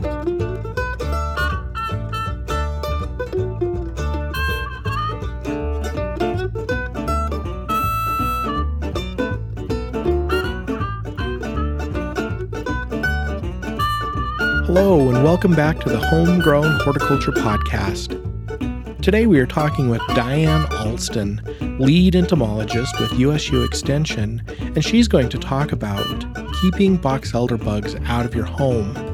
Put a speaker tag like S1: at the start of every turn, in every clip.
S1: Hello, and welcome back to the Homegrown Horticulture Podcast. Today we are talking with Diane Alston, lead entomologist with USU Extension, and she's going to talk about keeping box elder bugs out of your home.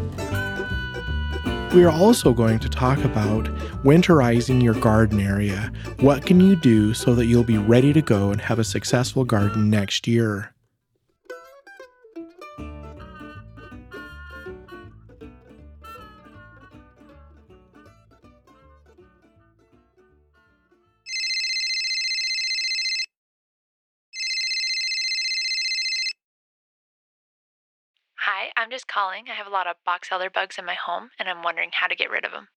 S1: We are also going to talk about winterizing your garden area. What can you do so that you'll be ready to go and have a successful garden next year?
S2: I'm just calling. I have a lot of box elder bugs in my home, and I'm wondering how to get rid of them.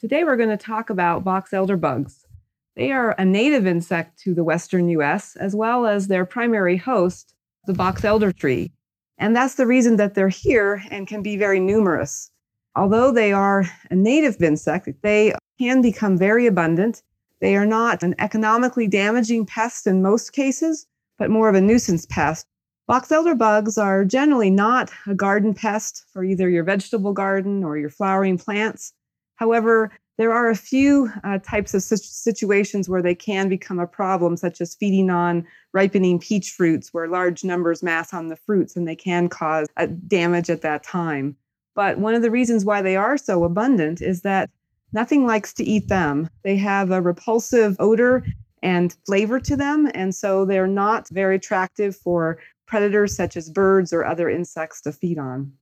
S3: Today we're going to talk about box elder bugs. They are a native insect to the western US, as well as their primary host, the box elder tree. And that's the reason that they're here and can be very numerous. Although they are a native insect, they can become very abundant. They are not an economically damaging pest in most cases, but more of a nuisance pest. Box elder bugs are generally not a garden pest for either your vegetable garden or your flowering plants. However, there are a few uh, types of situations where they can become a problem, such as feeding on ripening peach fruits, where large numbers mass on the fruits and they can cause uh, damage at that time. But one of the reasons why they are so abundant is that nothing likes to eat them. They have a repulsive odor and flavor to them. And so they're not very attractive for predators such as birds or other insects to feed on.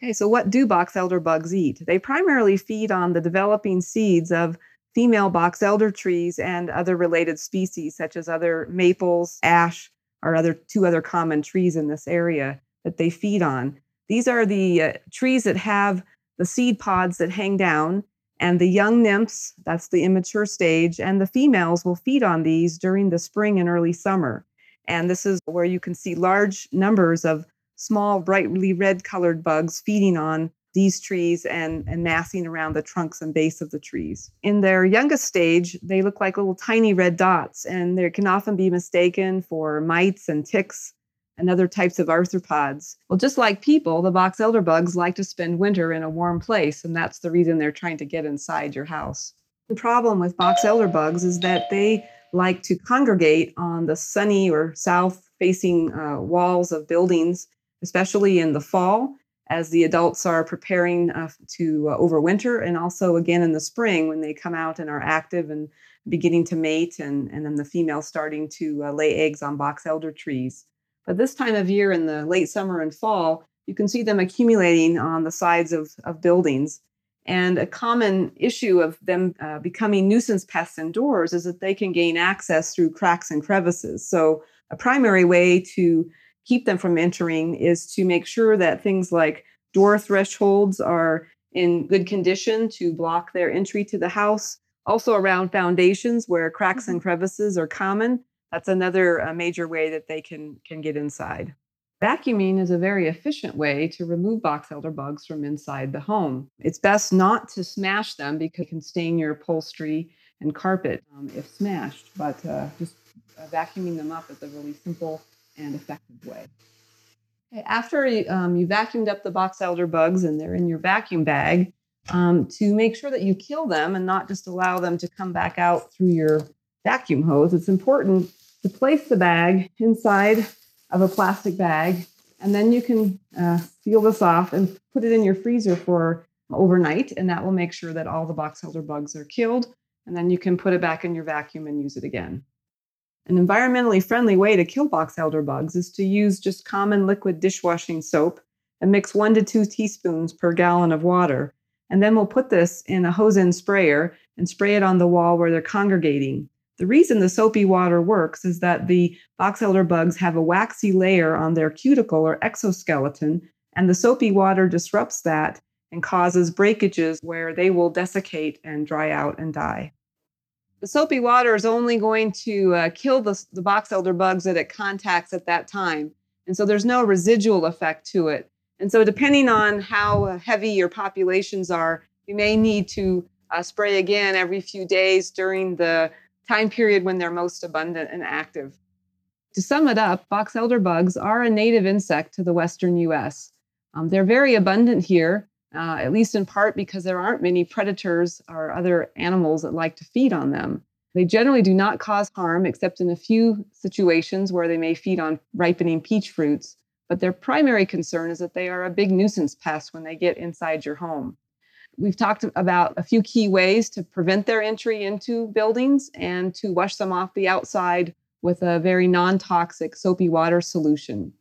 S3: Okay, so what do box elder bugs eat? They primarily feed on the developing seeds of female box elder trees and other related species, such as other maples, ash, or other two other common trees in this area that they feed on. These are the uh, trees that have the seed pods that hang down and the young nymphs, that's the immature stage, and the females will feed on these during the spring and early summer. And this is where you can see large numbers of small, brightly red colored bugs feeding on these trees and, and massing around the trunks and base of the trees. In their youngest stage, they look like little tiny red dots, and they can often be mistaken for mites and ticks and other types of arthropods. Well, just like people, the box elder bugs like to spend winter in a warm place, and that's the reason they're trying to get inside your house. The problem with box elder bugs is that they like to congregate on the sunny or south facing uh, walls of buildings, especially in the fall as the adults are preparing uh, to uh, overwinter, and also again in the spring when they come out and are active and beginning to mate, and, and then the females starting to uh, lay eggs on box elder trees. But this time of year in the late summer and fall, you can see them accumulating on the sides of, of buildings. And a common issue of them uh, becoming nuisance pests indoors is that they can gain access through cracks and crevices. So, a primary way to keep them from entering is to make sure that things like door thresholds are in good condition to block their entry to the house. Also, around foundations where cracks and mm-hmm. crevices are common, that's another uh, major way that they can can get inside. Vacuuming is a very efficient way to remove box elder bugs from inside the home. It's best not to smash them because it can stain your upholstery and carpet um, if smashed, but uh, just uh, vacuuming them up is a really simple and effective way. Okay, after um, you vacuumed up the box elder bugs and they're in your vacuum bag, um, to make sure that you kill them and not just allow them to come back out through your vacuum hose, it's important to place the bag inside of a plastic bag. And then you can uh, seal this off and put it in your freezer for overnight. And that will make sure that all the box elder bugs are killed. And then you can put it back in your vacuum and use it again. An environmentally friendly way to kill box elder bugs is to use just common liquid dishwashing soap and mix one to two teaspoons per gallon of water. And then we'll put this in a hose end sprayer and spray it on the wall where they're congregating. The reason the soapy water works is that the box elder bugs have a waxy layer on their cuticle or exoskeleton, and the soapy water disrupts that and causes breakages where they will desiccate and dry out and die. The soapy water is only going to uh, kill the, the box elder bugs that it contacts at that time. And so there's no residual effect to it. And so, depending on how heavy your populations are, you may need to uh, spray again every few days during the time period when they're most abundant and active. To sum it up, box elder bugs are a native insect to the western US. Um, they're very abundant here, uh, at least in part because there aren't many predators or other animals that like to feed on them. They generally do not cause harm except in a few situations where they may feed on ripening peach fruits, but their primary concern is that they are a big nuisance pest when they get inside your home. We've talked about a few key ways to prevent their entry into buildings and to wash them off the outside with a very non toxic soapy water solution.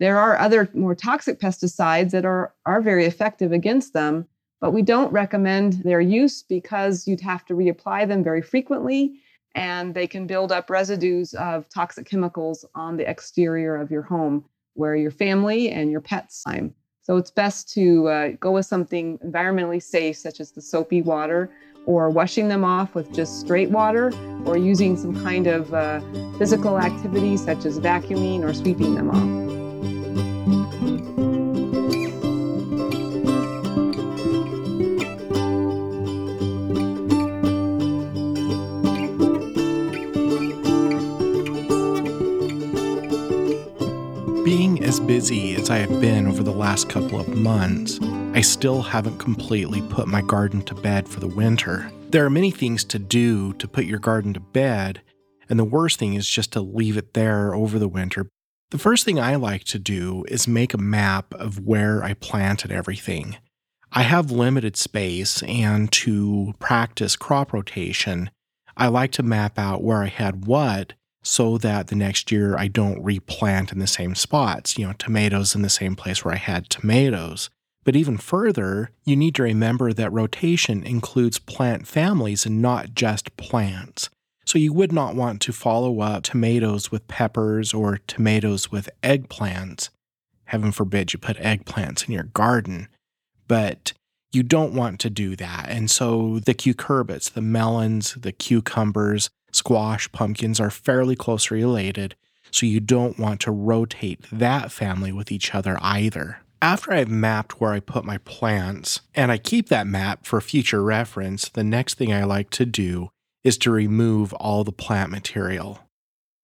S3: There are other more toxic pesticides that are, are very effective against them, but we don't recommend their use because you'd have to reapply them very frequently and they can build up residues of toxic chemicals on the exterior of your home where your family and your pets time. So it's best to uh, go with something environmentally safe, such as the soapy water, or washing them off with just straight water, or using some kind of uh, physical activity, such as vacuuming or sweeping them off.
S1: I have been over the last couple of months, I still haven't completely put my garden to bed for the winter. There are many things to do to put your garden to bed, and the worst thing is just to leave it there over the winter. The first thing I like to do is make a map of where I planted everything. I have limited space, and to practice crop rotation, I like to map out where I had what so that the next year I don't replant in the same spots, you know, tomatoes in the same place where I had tomatoes. But even further, you need to remember that rotation includes plant families and not just plants. So you would not want to follow up tomatoes with peppers or tomatoes with eggplants. Heaven forbid you put eggplants in your garden. But you don't want to do that. And so the cucurbits, the melons, the cucumbers, squash, pumpkins are fairly closely related, so you don't want to rotate that family with each other either. After I've mapped where I put my plants, and I keep that map for future reference, the next thing I like to do is to remove all the plant material.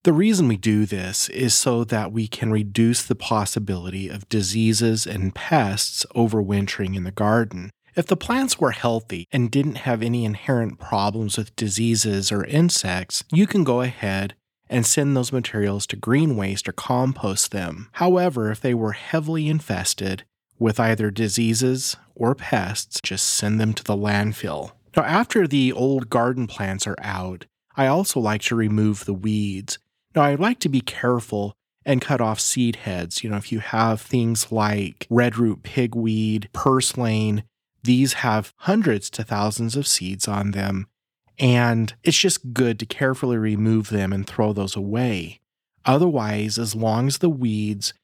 S1: The reason we do this is so that we can reduce the possibility of diseases and pests overwintering in the garden. If the plants were healthy and didn't have any inherent problems with diseases or insects, you can go ahead and send those materials to green waste or compost them. However, if they were heavily infested with either diseases or pests, just send them to the landfill. Now, after the old garden plants are out, I also like to remove the weeds. Now, I like to be careful and cut off seed heads. You know, if you have things like redroot pigweed, purslane, these have hundreds to thousands of seeds on them, and it's just good to carefully remove them and throw those away. Otherwise, as long as the weeds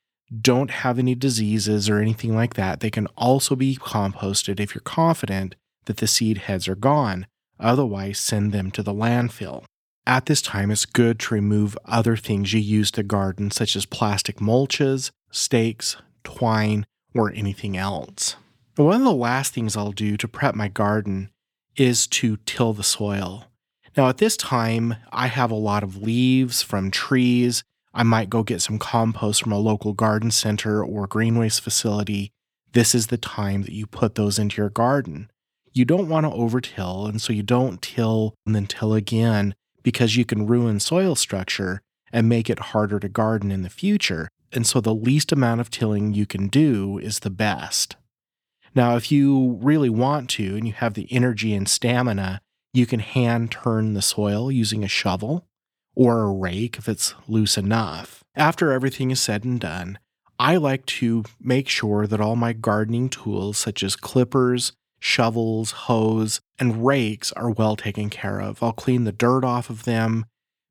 S1: don't have any diseases or anything like that, they can also be composted if you're confident that the seed heads are gone. Otherwise, send them to the landfill. At this time, it's good to remove other things you use to garden, such as plastic mulches, stakes, twine, or anything else. One of the last things I'll do to prep my garden is to till the soil. Now, at this time, I have a lot of leaves from trees. I might go get some compost from a local garden center or green waste facility. This is the time that you put those into your garden. You don't want to overtill, and so you don't till and then till again because you can ruin soil structure and make it harder to garden in the future. And so the least amount of tilling you can do is the best. Now, if you really want to and you have the energy and stamina, you can hand turn the soil using a shovel or a rake if it's loose enough. After everything is said and done, I like to make sure that all my gardening tools, such as clippers, shovels, hoes, and rakes, are well taken care of. I'll clean the dirt off of them,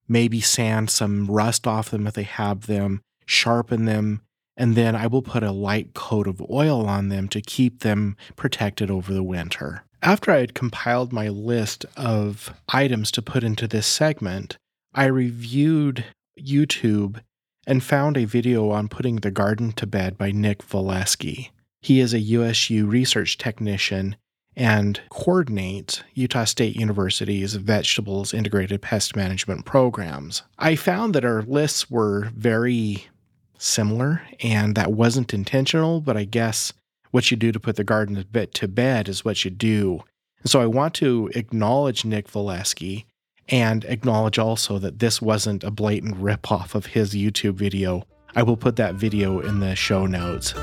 S1: maybe sand some rust off them if they have them, sharpen them, and then I will put a light coat of oil on them to keep them protected over the winter. After I had compiled my list of items to put into this segment, I reviewed YouTube and found a video on putting the garden to bed by Nick Volesky. He is a USU research technician and coordinates Utah State University's vegetables integrated pest management programs. I found that our lists were very similar, and that wasn't intentional, but I guess what you do to put the garden to bed is what you do. And so I want to acknowledge Nick Volesky and acknowledge also that this wasn't a blatant ripoff of his YouTube video. I will put that video in the show notes.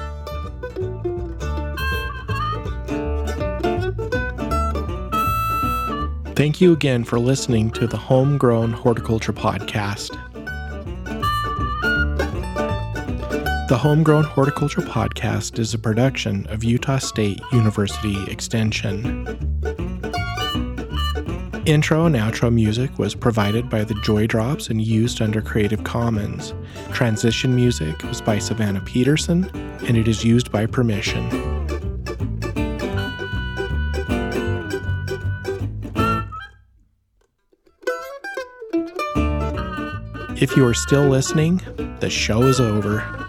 S1: Thank you again for listening to the Homegrown Horticulture Podcast. The Homegrown Horticulture Podcast is a production of Utah State University Extension. Intro and outro music was provided by the Joy Drops and used under Creative Commons. Transition music was by Savannah Peterson, and it is used by permission. If you are still listening, the show is over.